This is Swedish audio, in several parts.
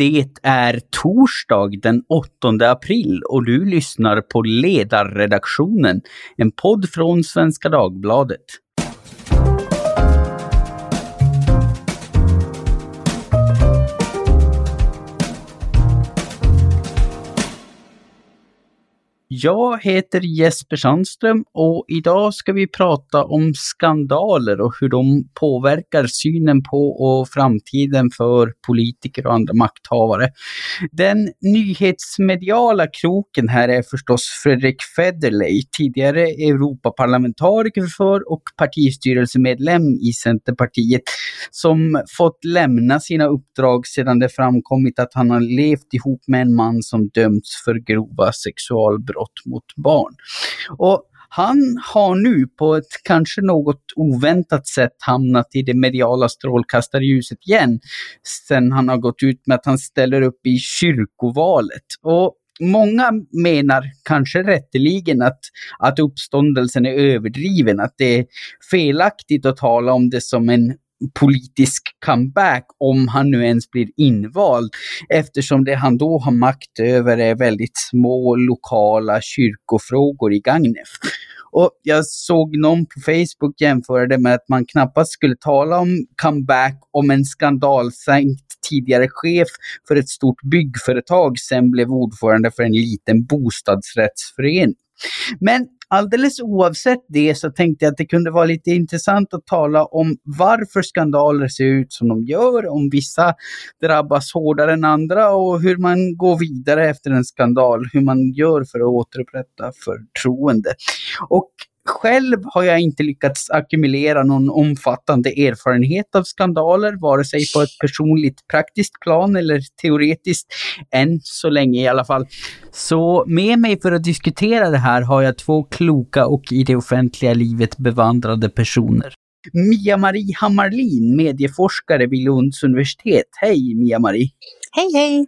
Det är torsdag den 8 april och du lyssnar på Ledarredaktionen, en podd från Svenska Dagbladet. Jag heter Jesper Sandström och idag ska vi prata om skandaler och hur de påverkar synen på och framtiden för politiker och andra makthavare. Den nyhetsmediala kroken här är förstås Fredrik Federley, tidigare Europaparlamentariker för och partistyrelsemedlem i Centerpartiet, som fått lämna sina uppdrag sedan det framkommit att han har levt ihop med en man som dömts för grova sexualbrott brott mot barn. Och han har nu på ett kanske något oväntat sätt hamnat i det mediala strålkastarljuset igen, sen han har gått ut med att han ställer upp i kyrkovalet. Och Många menar, kanske rätteligen, att, att uppståndelsen är överdriven, att det är felaktigt att tala om det som en politisk comeback om han nu ens blir invald eftersom det han då har makt över är väldigt små lokala kyrkofrågor i Gagnef. Och jag såg någon på Facebook jämföra det med att man knappast skulle tala om comeback om en skandalsänkt tidigare chef för ett stort byggföretag sen blev ordförande för en liten bostadsrättsförening. Men alldeles oavsett det så tänkte jag att det kunde vara lite intressant att tala om varför skandaler ser ut som de gör, om vissa drabbas hårdare än andra och hur man går vidare efter en skandal, hur man gör för att återupprätta förtroende. Och själv har jag inte lyckats ackumulera någon omfattande erfarenhet av skandaler, vare sig på ett personligt praktiskt plan eller teoretiskt, än så länge i alla fall. Så med mig för att diskutera det här har jag två kloka och i det offentliga livet bevandrade personer. Mia-Marie Hammarlin, medieforskare vid Lunds universitet. Hej Mia-Marie! Hej hej!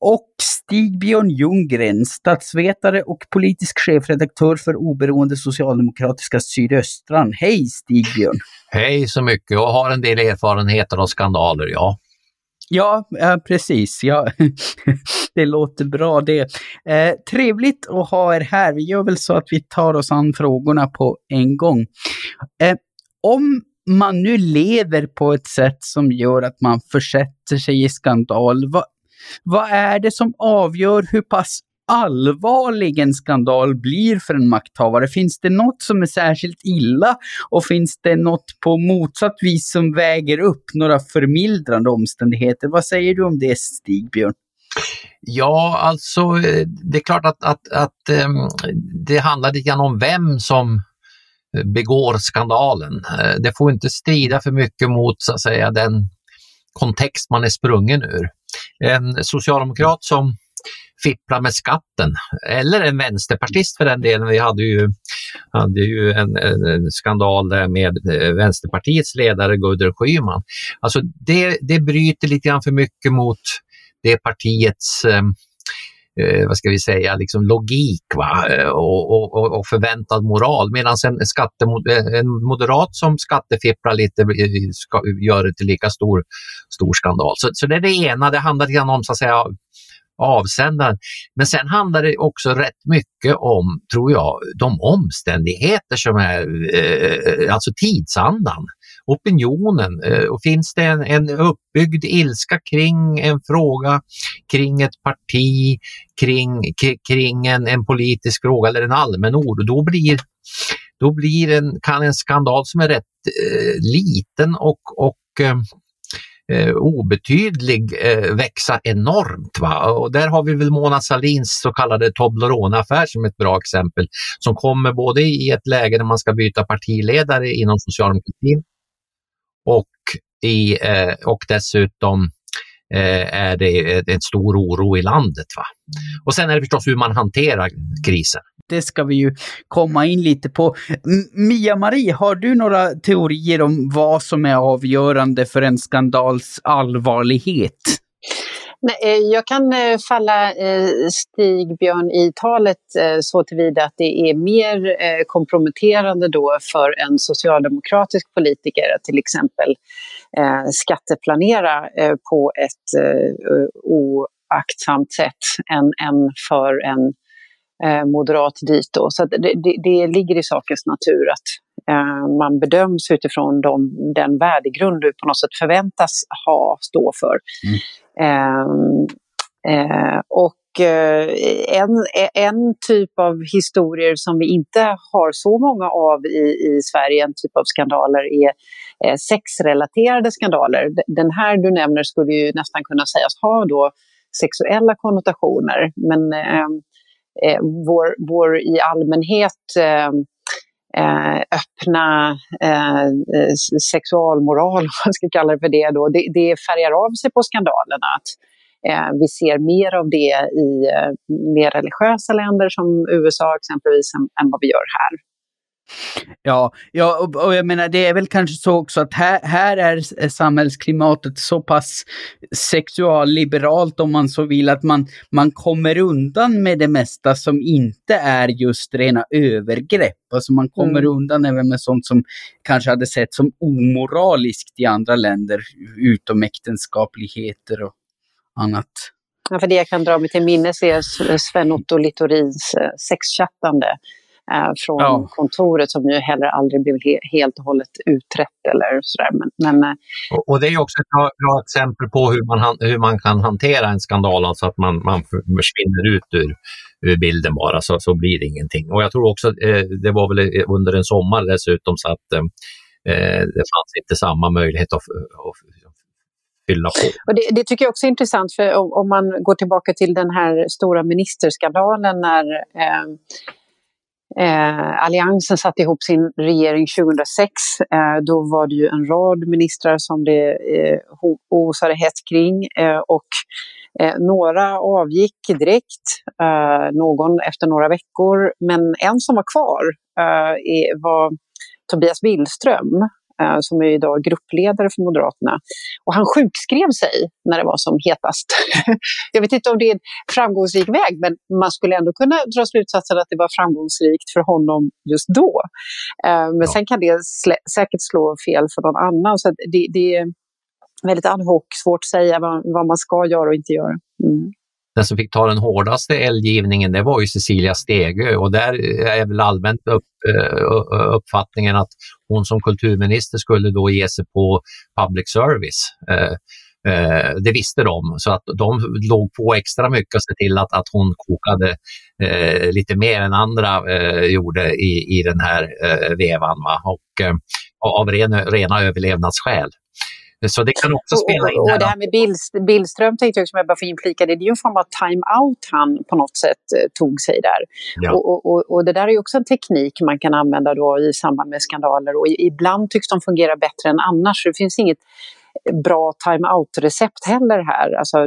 Och Stig-Björn Ljunggren, statsvetare och politisk chefredaktör för oberoende socialdemokratiska Sydöstran. Hej Stig-Björn! Hej så mycket och har en del erfarenheter av skandaler, ja. Ja, precis. Ja. det låter bra det. Eh, trevligt att ha er här. Vi gör väl så att vi tar oss an frågorna på en gång. Eh, om man nu lever på ett sätt som gör att man försätter sig i skandal, vad, vad är det som avgör hur pass allvarlig en skandal blir för en makthavare? Finns det något som är särskilt illa och finns det något på motsatt vis som väger upp några förmildrande omständigheter? Vad säger du om det Stig-Björn? Ja, alltså eh, det är klart att, att, att ehm, det handlar lite grann om vem som eh, begår skandalen. Eh, det får inte strida för mycket mot så att säga den kontext man är sprungen ur en socialdemokrat som fipplar med skatten, eller en vänsterpartist för den delen. Vi hade ju, hade ju en, en skandal med eh, Vänsterpartiets ledare Gudrun Schyman. Alltså det, det bryter lite grann för mycket mot det partiets eh, eh, vad ska vi säga, liksom logik va? Eh, och, och, och förväntad moral. Medan en, skatte, en moderat som skattefipplar lite eh, ska, gör det till lika stor, stor skandal. Så, så det är det ena, det handlar lite om så att säga avsändaren. Men sen handlar det också rätt mycket om, tror jag, de omständigheter som är, eh, alltså tidsandan, opinionen. Eh, och finns det en, en uppbyggd ilska kring en fråga, kring ett parti, kring, kring en, en politisk fråga eller en allmän oro, då blir då blir en, kan en skandal som är rätt eh, liten och, och eh, eh, obetydlig eh, växa enormt. Va? Och där har vi väl Mona Salins så kallade Toblerone-affär som ett bra exempel som kommer både i ett läge när man ska byta partiledare inom socialdemokratin och, i, eh, och dessutom eh, är det en stor oro i landet. Va? Och sen är det förstås hur man hanterar krisen det ska vi ju komma in lite på. Mia-Marie, har du några teorier om vad som är avgörande för en skandals allvarlighet? Nej, eh, jag kan eh, falla eh, Stig-Björn i talet så tillvida att det är mer komprometterande då för en socialdemokratisk politiker att till exempel skatteplanera på ett oaktsamt sätt än för en moderat dito. Så det, det, det ligger i sakens natur att man bedöms utifrån de, den värdegrund du på något sätt förväntas ha, stå för. Mm. Ehm, eh, och eh, en, en typ av historier som vi inte har så många av i, i Sverige, en typ av skandaler, är eh, sexrelaterade skandaler. Den här du nämner skulle ju nästan kunna sägas ha då sexuella konnotationer, men ehm, eh, vår, vår i allmänhet eh, Eh, öppna eh, sexualmoral, om man ska kalla det för det, då, det, det färgar av sig på skandalerna. Att, eh, vi ser mer av det i eh, mer religiösa länder som USA exempelvis än vad vi gör här. Ja, ja och, och, jag menar det är väl kanske så också att här, här är samhällsklimatet så pass sexualliberalt om man så vill att man, man kommer undan med det mesta som inte är just rena övergrepp. Alltså man kommer mm. undan även med sånt som kanske hade sett som omoraliskt i andra länder, utom äktenskapligheter och annat. Ja, för det jag kan dra mig till minnes är Sven-Otto Littorins eh, sexchattande eh, från ja. kontoret som ju heller aldrig blev he helt och hållet utrett eller sådär. Men, men eh, och, och, det är också ett bra, bra, exempel på hur man, hur man kan hantera en skandal, alltså att man, man försvinner ut ur, ur bilden bara så, så blir det ingenting. Och jag tror också, eh, det var väl under en sommar dessutom så att eh, eh det fanns inte samma möjlighet att, att fylla på. Och det, det, tycker jag också är intressant, för om, om, man går tillbaka till den här stora ministerskandalen när eh, Eh, Alliansen satte ihop sin regering 2006. Eh, då var det ju en rad ministrar som det eh, osade hett kring eh, och eh, några avgick direkt, eh, någon efter några veckor. Men en som var kvar eh, var Tobias Billström som är idag gruppledare för Moderaterna. Och han sjukskrev sig när det var som hetast. Jag vet inte om det är en framgångsrik väg, men man skulle ändå kunna dra slutsatsen att det var framgångsrikt för honom just då. Eh, men ja. sen kan det säkert slå fel för någon annan. Så det, det är väldigt ad hoc, svårt att säga vad, vad man ska göra och inte göra. Mm den som fick ta den hårdaste eldgivningen det var ju Cecilia Stegö och där är väl allmänt upp, eh, uppfattningen att hon som kulturminister skulle då ge sig på public service. Eh, eh, det visste de, så att de låg på extra mycket och se till att, att hon kokade eh, lite mer än andra gjorde i, i den här vevan. Va? Och, av ren, rena överlevnadsskäl. Så det kan också spela in. Och, och det här med Billström tänkte jag som jag bara får inflika, det är ju en form av time-out han på något sätt eh, tog sig där. Ja. Och, och, och, det där är ju också en teknik man kan använda då i samband med skandaler och ibland tycks de fungera bättre än annars. Så det finns inget bra time-out-recept heller här. Alltså,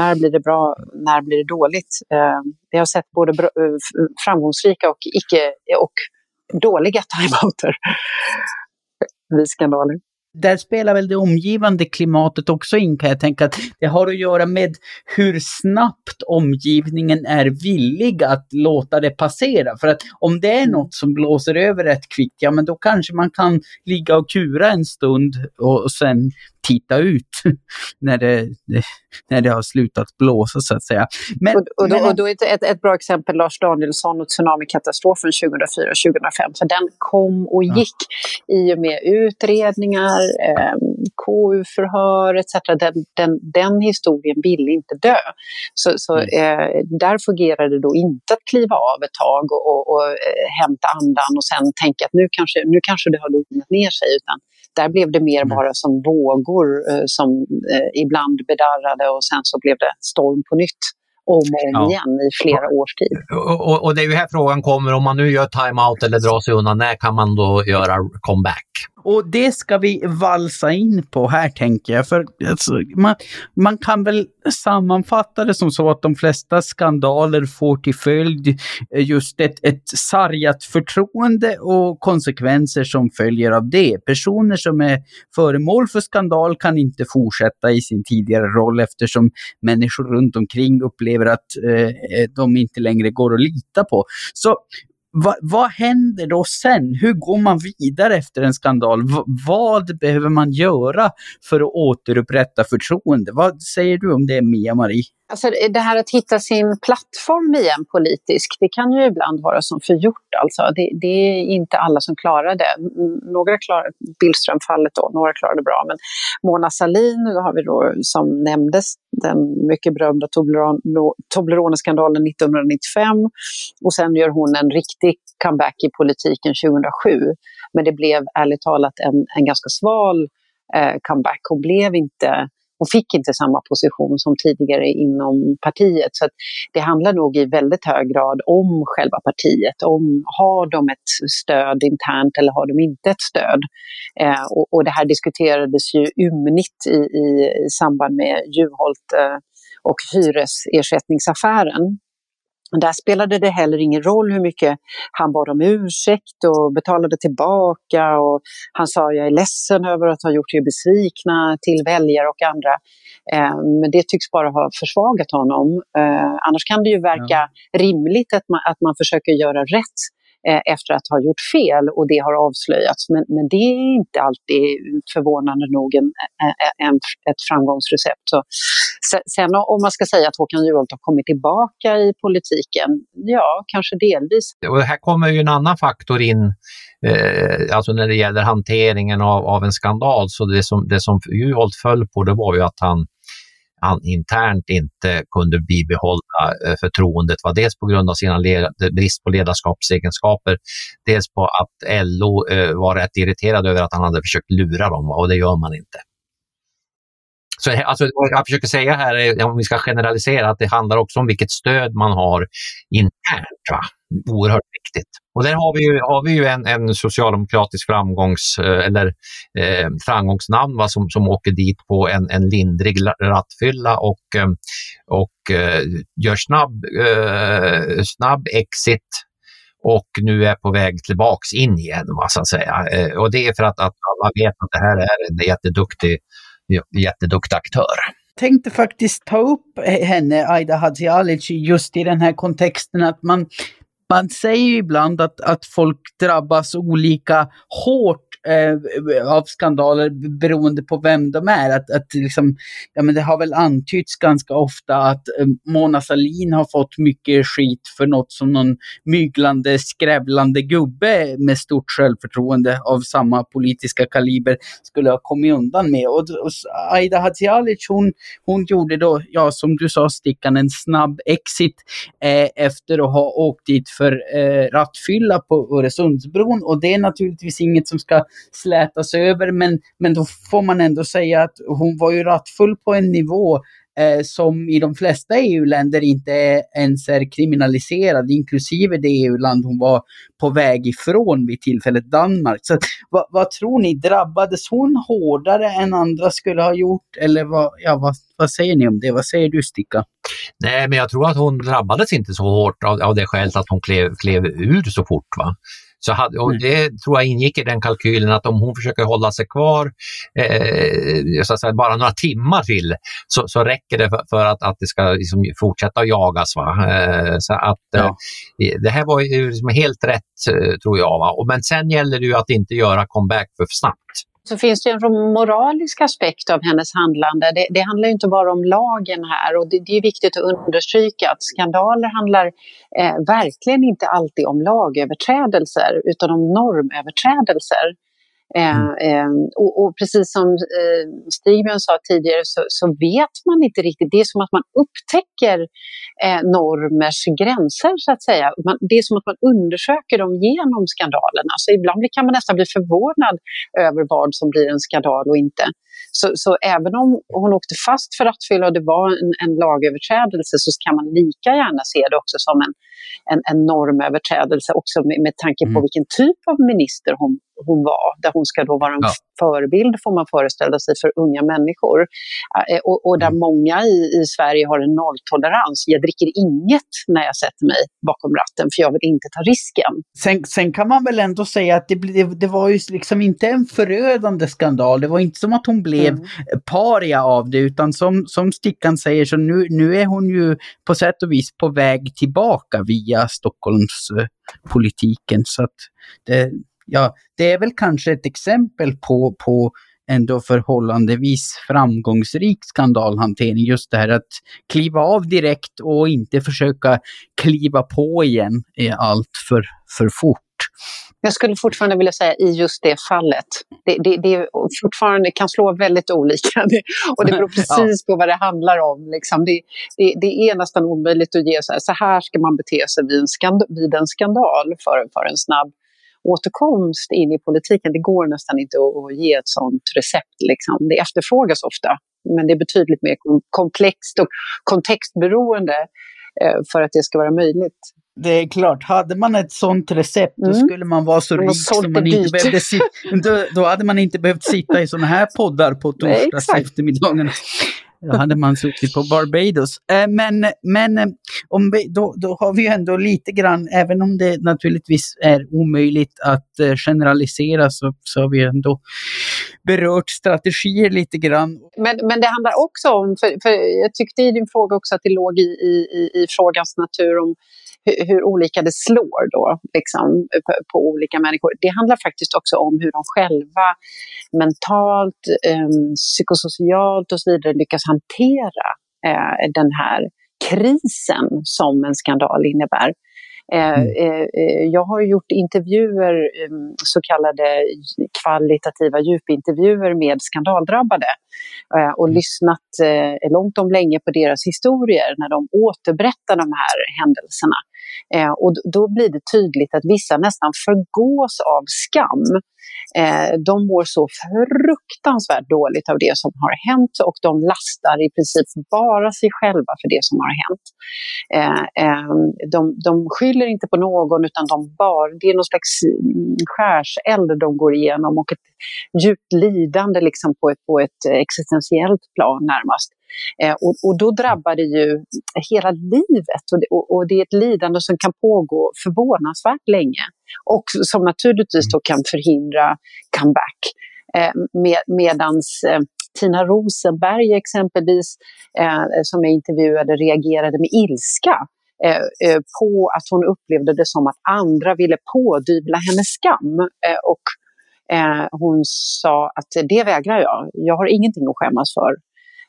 när blir det bra, när blir det dåligt? Eh, vi har sett både eh, framgångsrika och icke och dåliga time-outer vid skandaler där spelar väl det omgivande klimatet också in kan jag tänka. att Det har att göra med hur snabbt omgivningen är villig att låta det passera. För att om det är mm. något som blåser över rätt kvickt, ja men då kanske man kan ligga och kura en stund och sen titta ut när det, när det har slutat blåsa så att säga. Men, och, och, då, och då är ett, ett bra exempel Lars Danielsson och tsunamikatastrofen 2004-2005. För den kom och gick ja. i och med utredningar, eh, KU-förhör etc. Den, den, den historien ville inte dö. Så, så eh, där fungerade det då inte att kliva av ett tag och, och, och eh, hämta andan och sen tänka att nu kanske, nu kanske det har lugnat ner sig. Utan där blev det mer bara som vågor eh, som eh, ibland bedarrade och sen så blev det storm på nytt om och om ja. igen i flera års tid. Och, och, och, det är ju här frågan kommer, om man nu gör time-out eller drar sig undan, när kan man då göra comeback? Och det ska vi valsa in på här tänker jag. För alltså, man, man kan väl sammanfatta det som så att de flesta skandaler får till följd eh, just ett, ett sargat förtroende och konsekvenser som följer av det. Personer som är föremål för skandal kan inte fortsätta i sin tidigare roll eftersom människor runt omkring upplever att eh, de inte längre går att lita på. Så Va, vad händer då sen? Hur går man vidare efter en skandal? Va, vad behöver man göra för att återupprätta förtroende? Vad säger du om det, Mia-Marie? Alltså eh, det här att hitta sin plattform igen politisk, det kan ju ibland vara som förgjort. Alltså. Det, det är inte alla som klarar det. Några klarar Billström-fallet då, några klarar det bra. Men Mona Sahlin, då har vi då som nämndes, den mycket berömda Toblerone-skandalen 1995. Och sen gör hon en riktig comeback i politiken 2007. Men det blev ärligt talat en, en ganska sval eh, comeback. Hon blev inte hon fick inte samma position som tidigare inom partiet. Så det handlar nog i väldigt hög grad om själva partiet. Om har de ett stöd internt eller har de inte ett stöd? Eh, och, och, det här diskuterades ju ymnigt i, i, i samband med Juholt eh, och hyresersättningsaffären. Där spelade det heller ingen roll hur mycket han bad om ursäkt och betalade tillbaka. Och han sa jag är ledsen över att ha gjort er besvikna till väljare och andra. Eh, men det tycks bara ha försvagat honom. Eh, annars kan det ju verka ja. rimligt att man, att man försöker göra rätt Eh, efter att ha gjort fel och det har avslöjats. Men, men det är inte alltid förvånande nog en, eh, eh, en, ett framgångsrecept. Så, sen om man ska säga att Håkan Juholt har kommit tillbaka i politiken, ja, kanske delvis. Och här kommer ju en annan faktor in, eh, alltså när det gäller hanteringen av, av en skandal. Så det som, det som Juholt föll på det var ju att han han internt inte kunde bibehålla eh, förtroendet var dels på grund av sina brist på ledarskapsegenskaper, dels på att LO eh, var rätt irriterad över att han hade försökt lura dem och det gör man inte. Så alltså, jag försöker säga här, om vi ska generalisera, att det handlar också om vilket stöd man har internt. Va? Oerhört viktigt. Och där har vi ju, har vi ju en, en socialdemokratisk framgångs, eh, eller, eh, framgångsnamn va, som, som åker dit på en, en lindrig rattfylla och, eh, och eh, gör snabb, eh, snabb exit och nu är på väg tillbaks in igen. Va, så att säga. Eh, och det är för att, att alla vet att det här är en jätteduktig jätteduktig aktör tänkte faktiskt ta upp henne, Aida Hadzialic, just i den här kontexten att man, man säger ju ibland att, att folk drabbas olika hårt eh, av skandaler beroende på vem de är. Att, att liksom, ja, men det har väl antytts ganska ofta att eh, Mona Sahlin har fått mycket skit för något som någon myglande, skrävlande gubbe med stort självförtroende av samma politiska kaliber skulle ha kommit undan med. Och, och Aida Hadzialic, hon, hon gjorde då, ja som du sa Stickan, en snabb exit eh, efter att ha åkt dit för eh, rattfylla på Öresundsbron och det är naturligtvis inget som ska slätas över, men, men då får man ändå säga att hon var ju rattfull på en nivå eh, som i de flesta EU-länder inte ens är kriminaliserad, inklusive det EU-land hon var på väg ifrån vid tillfället Danmark. Så vad, vad, tror ni, drabbades hon hårdare än andra skulle ha gjort? Eller vad, ja, vad, vad säger ni om det? Vad säger du Sticka? Nej, men jag tror att hon drabbades inte så hårt av, av det skälet att hon klev, klev ur så fort. Va? Så hade, och mm. det tror jag ingick i den kalkylen att om hon försöker hålla sig kvar eh, så att säga, bara några timmar till så, så räcker det för, för att, att det ska liksom fortsätta att jagas. Va? Eh, så att, ja. eh, det här var ju liksom helt rätt eh, tror jag. Va? Och, men sen gäller det ju att inte göra comeback för snabbt så finns det en moralisk aspekt av hennes handlande. Det, det handlar inte bara om lagen här och det, det är viktigt att understryka att skandaler handlar eh, verkligen inte alltid om lagöverträdelser utan om normöverträdelser. Eh, mm. Eh, och, och, precis som eh, Stigbjörn sa tidigare så, så, vet man inte riktigt. Det är som att man upptäcker eh, normers gränser så att säga. Man, det är som att man undersöker dem genom skandalerna. Så ibland kan man nästan bli förvånad över vad som blir en skandal och inte. Så, så även om hon åkte fast för rattfylla och det var en, en lagöverträdelse så kan man lika gärna se det också som en, en, en normöverträdelse också med, med tanke på mm. vilken typ av minister hon hon var, där hon ska då vara en ja. förebild får man föreställa sig för unga människor. Eh, och, och där mm. många i, i Sverige har en nolltolerans. Jag dricker inget när jag sätter mig bakom ratten för jag vill inte ta risken. Sen, sen kan man väl ändå säga att det, det, det, var ju liksom inte en förödande skandal. Det var inte som att hon blev mm. paria av det utan som, som Stickan säger så nu, nu är hon ju på sätt och vis på väg tillbaka via Stockholmspolitiken. Så att det, ja, det är väl kanske ett exempel på, på ändå förhållandevis framgångsrik skandalhantering. Just det här att kliva av direkt och inte försöka kliva på igen är allt för, för fort. Jag skulle fortfarande vilja säga i just det fallet. Det, det, det fortfarande kan slå väldigt olika och det beror precis ja. på vad det handlar om. Liksom. Det, det, det, är nästan omöjligt att ge så här, så här ska man bete sig vid en, skandal, vid en skandal för, för en snabb återkomst in i politiken. Det går nästan inte att ge ett sådant recept. Liksom. Det efterfrågas ofta, men det är betydligt mer komplext och kontextberoende eh, för att det ska vara möjligt. Det är klart, hade man ett sånt recept mm. då skulle man vara så rik som man inte behövde sitta, då, då hade man inte behövt sitta i sådana här poddar på torsdags eftermiddagen. Då hade man suttit på Barbados. Eh, men men eh, om vi, då, då har vi ändå lite grann, även om det naturligtvis är omöjligt att eh, generalisera, så, så har vi ändå berört strategier lite grann. Men, men det handlar också om, för, för jag tyckte i din fråga också att det låg i, i, i frågans natur om hur, hur olika det slår då, liksom, på, på, olika människor. Det handlar faktiskt också om hur de själva mentalt, eh, psykosocialt och så vidare lyckas hantera eh, den här krisen som en skandal innebär. Eh, mm. Eh, eh, jag har gjort intervjuer, ehm, så kallade kvalitativa djupintervjuer med skandaldrabbade och mm. lyssnat långt om länge på deras historier när de återberättar de här händelserna. Eh, och då blir det tydligt att vissa nästan förgås av skam. Eh, de mår så fruktansvärt dåligt av det som har hänt och de lastar i princip bara sig själva för det som har hänt. Eh, eh, de, de skyller inte på någon utan de bara, det är någon slags mm, skärseld de går igenom och ett djupt lidande liksom på, ett, på ett eh, existentiellt plan närmast. Eh, och, och, då drabbar det ju hela livet och det, och, och det är ett lidande som kan pågå förvånansvärt länge och som naturligtvis då kan förhindra comeback. Eh, med, medans eh, Tina Rosenberg exempelvis, eh, som jag intervjuade, reagerade med ilska eh, eh på att hon upplevde det som att andra ville pådyvla henne skam. Eh, och eh, hon sa att det vägrar jag, jag har ingenting att skämmas för.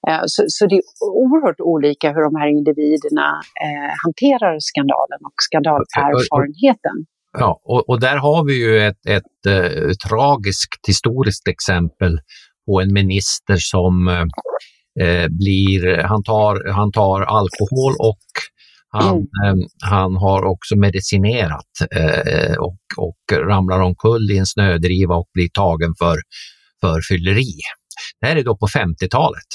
Eh, så, så, det är oerhört olika hur de här individerna eh, hanterar skandalen och skandalerfarenheten. Ja, och, och, där har vi ju ett, ett, ett, eh, ett tragiskt historiskt exempel på en minister som eh, blir, han tar, han tar alkohol och han, mm. eh, han har också medicinerat eh, och, och ramlar omkull i en snödriva och blir tagen för, för fylleri. Det här är då på 50-talet.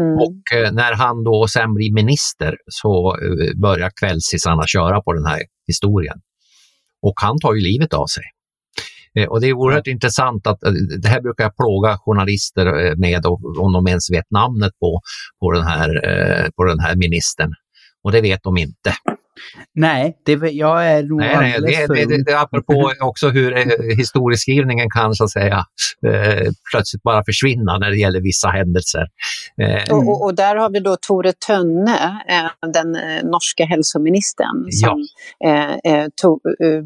Mm. Och eh, när han då sen blir minister så eh, börjar kvällsisarna köra på den här historien. Och han tar ju livet av sig. Eh, och det är oerhört mm. intressant att det här brukar jag plåga journalister med om de ens vet namnet på, på, den, här, på den här ministern. Och det vet de inte. Nej, det, jag är nog nej, nej, det, för... det, det, det, Apropå också hur eh, historieskrivningen kan så att säga eh, plötsligt bara försvinna när det gäller vissa händelser. Eh, och, och, och, där har vi då Tore Tönne, eh, den eh, norska hälsoministern, som ja. Eh, tog,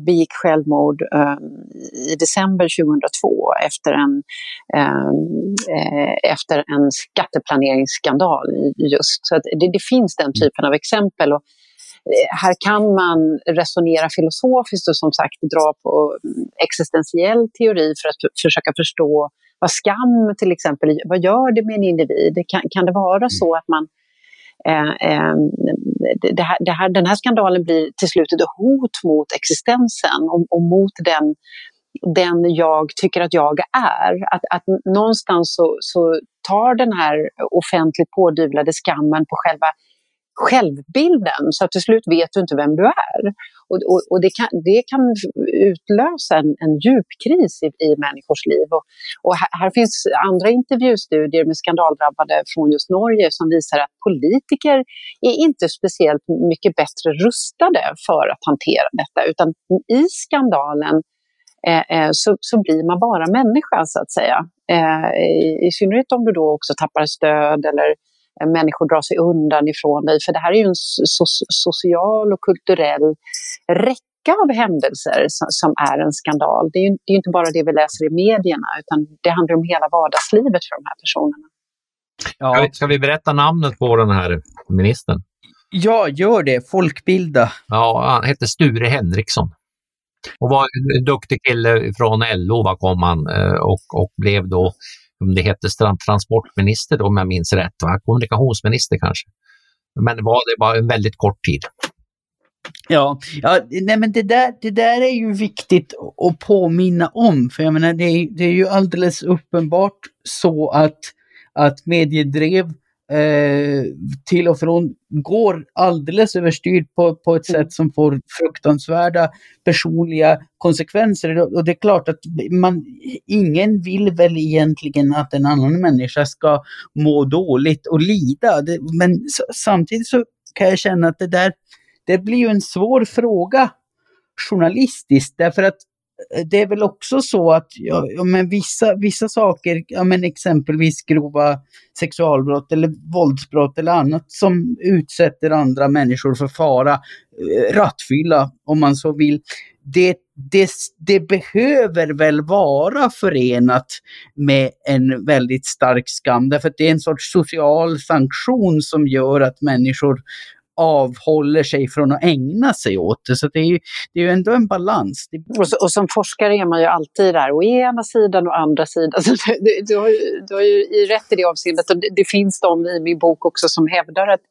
begick självmord i december 2002 efter en, efter en skatteplaneringsskandal just. Så det, det finns den typen av exempel. Och, här kan man resonera filosofiskt och som sagt dra på mm, existentiell teori för att försöka förstå vad skam till exempel, vad gör det med en individ? Kan, kan det vara så att man eh, eh, det här, det här, den här skandalen blir till slut ett hot mot existensen och, och mot den, den jag tycker att jag är. Att, att någonstans så, så tar den här offentligt pådyvlade skammen på själva självbilden så att till slut vet du inte vem du är. Och, och, och det, kan, det kan utlösa en, en djup kris i, i människors liv. Och, och här, här, finns andra intervjustudier med skandaldrabbade från just Norge som visar att politiker är inte speciellt mycket bättre rustade för att hantera detta utan i skandalen eh, eh så, så blir man bara människa så att säga. Eh, i, I synnerhet om du då också tappar stöd eller människor drar sig undan ifrån dig. För det här är ju en so social och kulturell räcka av händelser som, som är en skandal. Det är ju det är inte bara det vi läser i medierna utan det handlar om hela vardagslivet för de här personerna. Ja. Ska vi berätta namnet på den här ministern? Ja, gör det. Folkbilda. Ja, han hette Sture Henriksson och var en duktig kille från LO var kom han eh, och, och blev då det hette transportminister då, om jag minns rätt, va? kommunikationsminister kanske. Men det var det bara en väldigt kort tid. Ja, ja nej men det där, det där är ju viktigt att påminna om, för jag menar det är, det är ju alldeles uppenbart så att, att mediedrev eh, till och från går alldeles överstyr på, på ett sätt som får fruktansvärda personliga konsekvenser. Och det är klart att man, ingen vill väl egentligen att en annan människa ska må dåligt och lida. Det, men samtidigt så kan jag känna att det där, det blir ju en svår fråga journalistiskt därför att det är väl också så att ja, men vissa, vissa saker, ja, men exempelvis grova sexualbrott eller våldsbrott eller annat som utsätter andra människor för fara, eh, rattfylla om man så vill, det, det, det behöver väl vara förenat med en väldigt stark skam därför att det är en sorts social sanktion som gör att människor avhåller sig från att ägna sig åt det. Så det är ju, det är ju ändå en balans. Och, så, och, som forskare är man ju alltid där, å ena sidan och andra sidan. Så du, du, har, du har ju rätt i det avseendet. Och det, det finns de i min bok också som hävdar att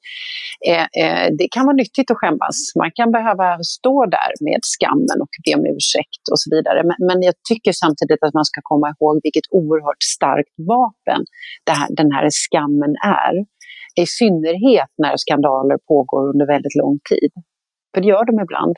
eh, eh, det kan vara nyttigt att skämmas. Man kan behöva stå där med skammen och be om ursäkt och så vidare. Men, men jag tycker samtidigt att man ska komma ihåg vilket oerhört starkt vapen det här, den här skammen är. I synnerhet när skandaler pågår under väldigt lång tid. För det gör de ibland.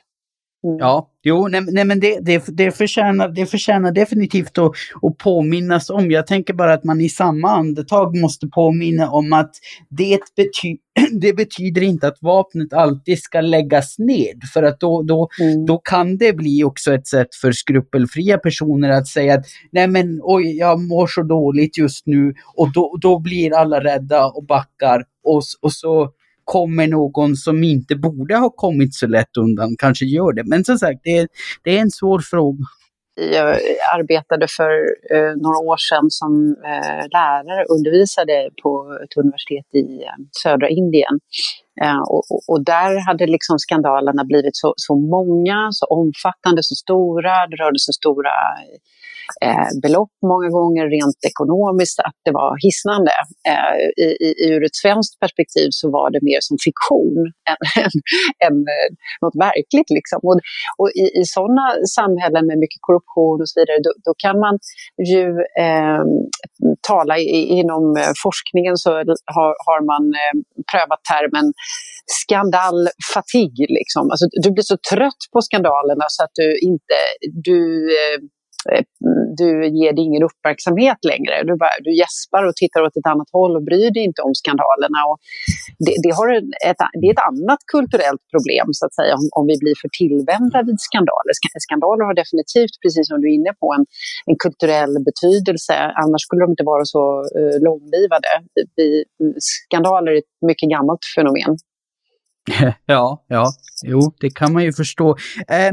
Mm. Ja, jo, nej, nej men det, det, det, förtjänar, det förtjänar definitivt att, att påminnas om. Jag tänker bara att man i samma andetag måste påminna om att det, bety det betyder inte att vapnet alltid ska läggas ned. För att då, då, mm. då kan det bli också ett sätt för skrupelfria personer att säga att nej men oj, jag mår så dåligt just nu och då, då blir alla rädda och backar och, och så kommer någon som inte borde ha kommit så lätt undan kanske gör det. Men som sagt, det är, det är en svår fråga. Jag arbetade för eh, några år sedan som eh, lärare, undervisade på ett universitet i eh, södra Indien. Eh, och, och, och, där hade liksom skandalerna blivit så, så många, så omfattande, så stora. Det rörde sig stora eh, belopp många gånger rent ekonomiskt, att det var hisnande. Eh, i, i, ur ett svenskt perspektiv så var det mer som fiktion än, än, än eh, något verkligt. Liksom. Och, och i, i sådana samhällen med mycket korruption och så vidare, då, då kan man ju eh, tala i, inom eh, forskningen så har, har man eh, prövat termen skandalfatig. Liksom. Alltså, du blir så trött på skandalerna så att du inte du, Eh, Eh, du ger det ingen uppmärksamhet längre. Du, bara, du gäspar och tittar åt ett annat håll och bryr dig inte om skandalerna. Och det, det, har ett, det är ett annat kulturellt problem så att säga om, om vi blir för tillvända vid skandaler. Skandaler har definitivt, precis som du är inne på, en, en kulturell betydelse. Annars skulle de inte vara så uh, långlivade. Vi, skandaler är ett mycket gammalt fenomen. Ja, ja, jo, det kan man ju förstå. Eh,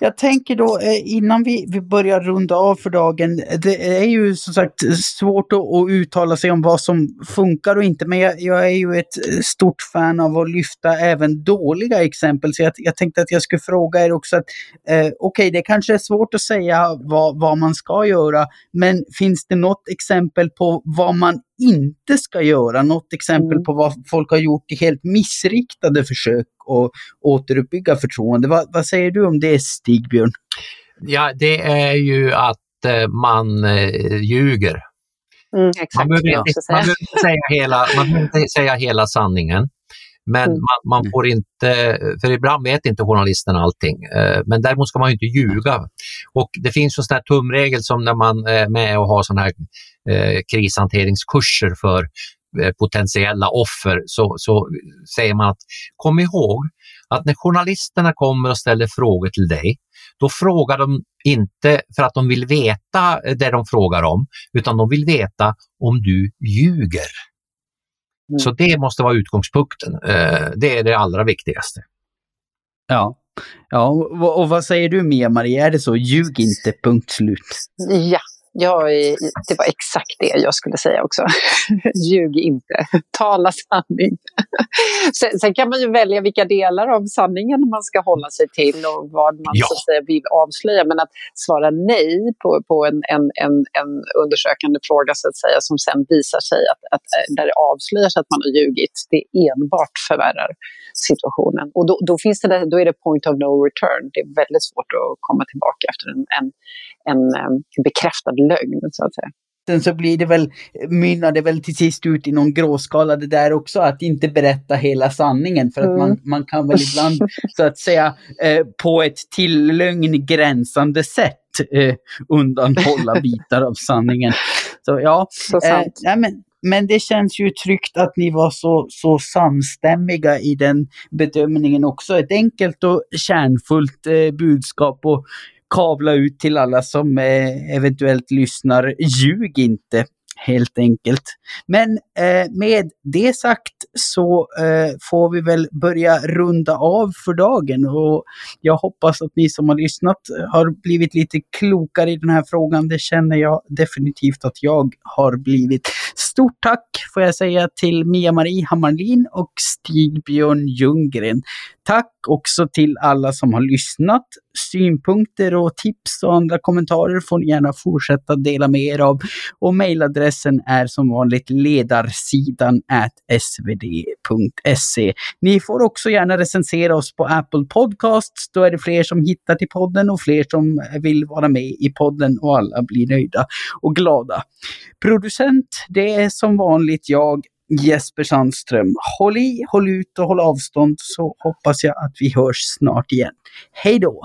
jag tänker då eh, innan vi, vi börjar runda av för dagen, det är ju som sagt svårt att, att uttala sig om vad som funkar och inte, men jag, jag, är ju ett stort fan av att lyfta även dåliga exempel, så jag, jag tänkte att jag skulle fråga er också att eh, okej, okay, det kanske är svårt att säga vad, vad man ska göra, men finns det något exempel på vad man inte ska göra. Något exempel mm. på vad folk har gjort i helt missriktade försök att återuppbygga förtroende. Vad, vad säger du om det Stigbjörn? Ja, det är ju att eh, man eh, ljuger. Mm, exakt, man behöver inte, man behöver inte säga hela, man behöver inte säga hela sanningen. Men mm. man, man, får inte, för ibland vet inte journalisten allting. Eh, men däremot ska man ju inte ljuga. Och det finns en sån här tumregel som när man är med och har sådana här eh, krishanteringskurser för eh, potentiella offer så, så säger man att kom ihåg att när journalisterna kommer och ställer frågor till dig, då frågar de inte för att de vill veta det de frågar om, utan de vill veta om du ljuger. Mm. Så det måste vara utgångspunkten. Eh, det är det allra viktigaste. Ja, ja och vad säger du Mia-Marie, är det så? Ljug inte, punkt slut. Ja, Ja, det var exakt det jag skulle säga också. Ljug inte, tala sanning. Sen, sen, kan man ju välja vilka delar av sanningen man ska hålla sig till och vad man ja. så att säga, vill avslöja. Men att svara nej på, på en, en, en, en undersökande fråga så att säga, som sen visar sig att, att där det avslöjas att man har ljugit, det enbart förvärrar situationen. Och då, då, finns det, då är det point of no return. Det är väldigt svårt att komma tillbaka efter en, en, en bekräftad lögn så att säga. Sen så blir det väl, mynnar det väl till sist ut i någon gråskala det där också, att inte berätta hela sanningen. För att mm. man, man kan väl ibland så att säga eh, på ett till lögn gränsande sätt eh, undanhålla bitar av sanningen. Så ja, så eh, nej, men, men det känns ju tryggt att ni var så, så samstämmiga i den bedömningen också. Ett enkelt och kärnfullt eh, budskap. Och kavla ut till alla som eh, eventuellt lyssnar. Ljug inte helt enkelt. Men eh, med det sagt så eh, får vi väl börja runda av för dagen och jag hoppas att ni som har lyssnat eh, har blivit lite klokare i den här frågan. Det känner jag definitivt att jag har blivit. Stort tack får jag säga till Mia-Marie Hammarlin och Stig-Björn Ljunggren. Tack också till alla som har lyssnat. Synpunkter och tips och andra kommentarer får ni gärna fortsätta dela med er av. Och mejladress Adressen är som vanligt ledarsidan svd.se. Ni får också gärna recensera oss på Apple Podcasts. Då är det fler som hittar till podden och fler som vill vara med i podden och alla blir nöjda och glada. Producent, det är som vanligt jag, Jesper Sandström. Håll i, håll ut och håll avstånd så hoppas jag att vi hörs snart igen. Hej då!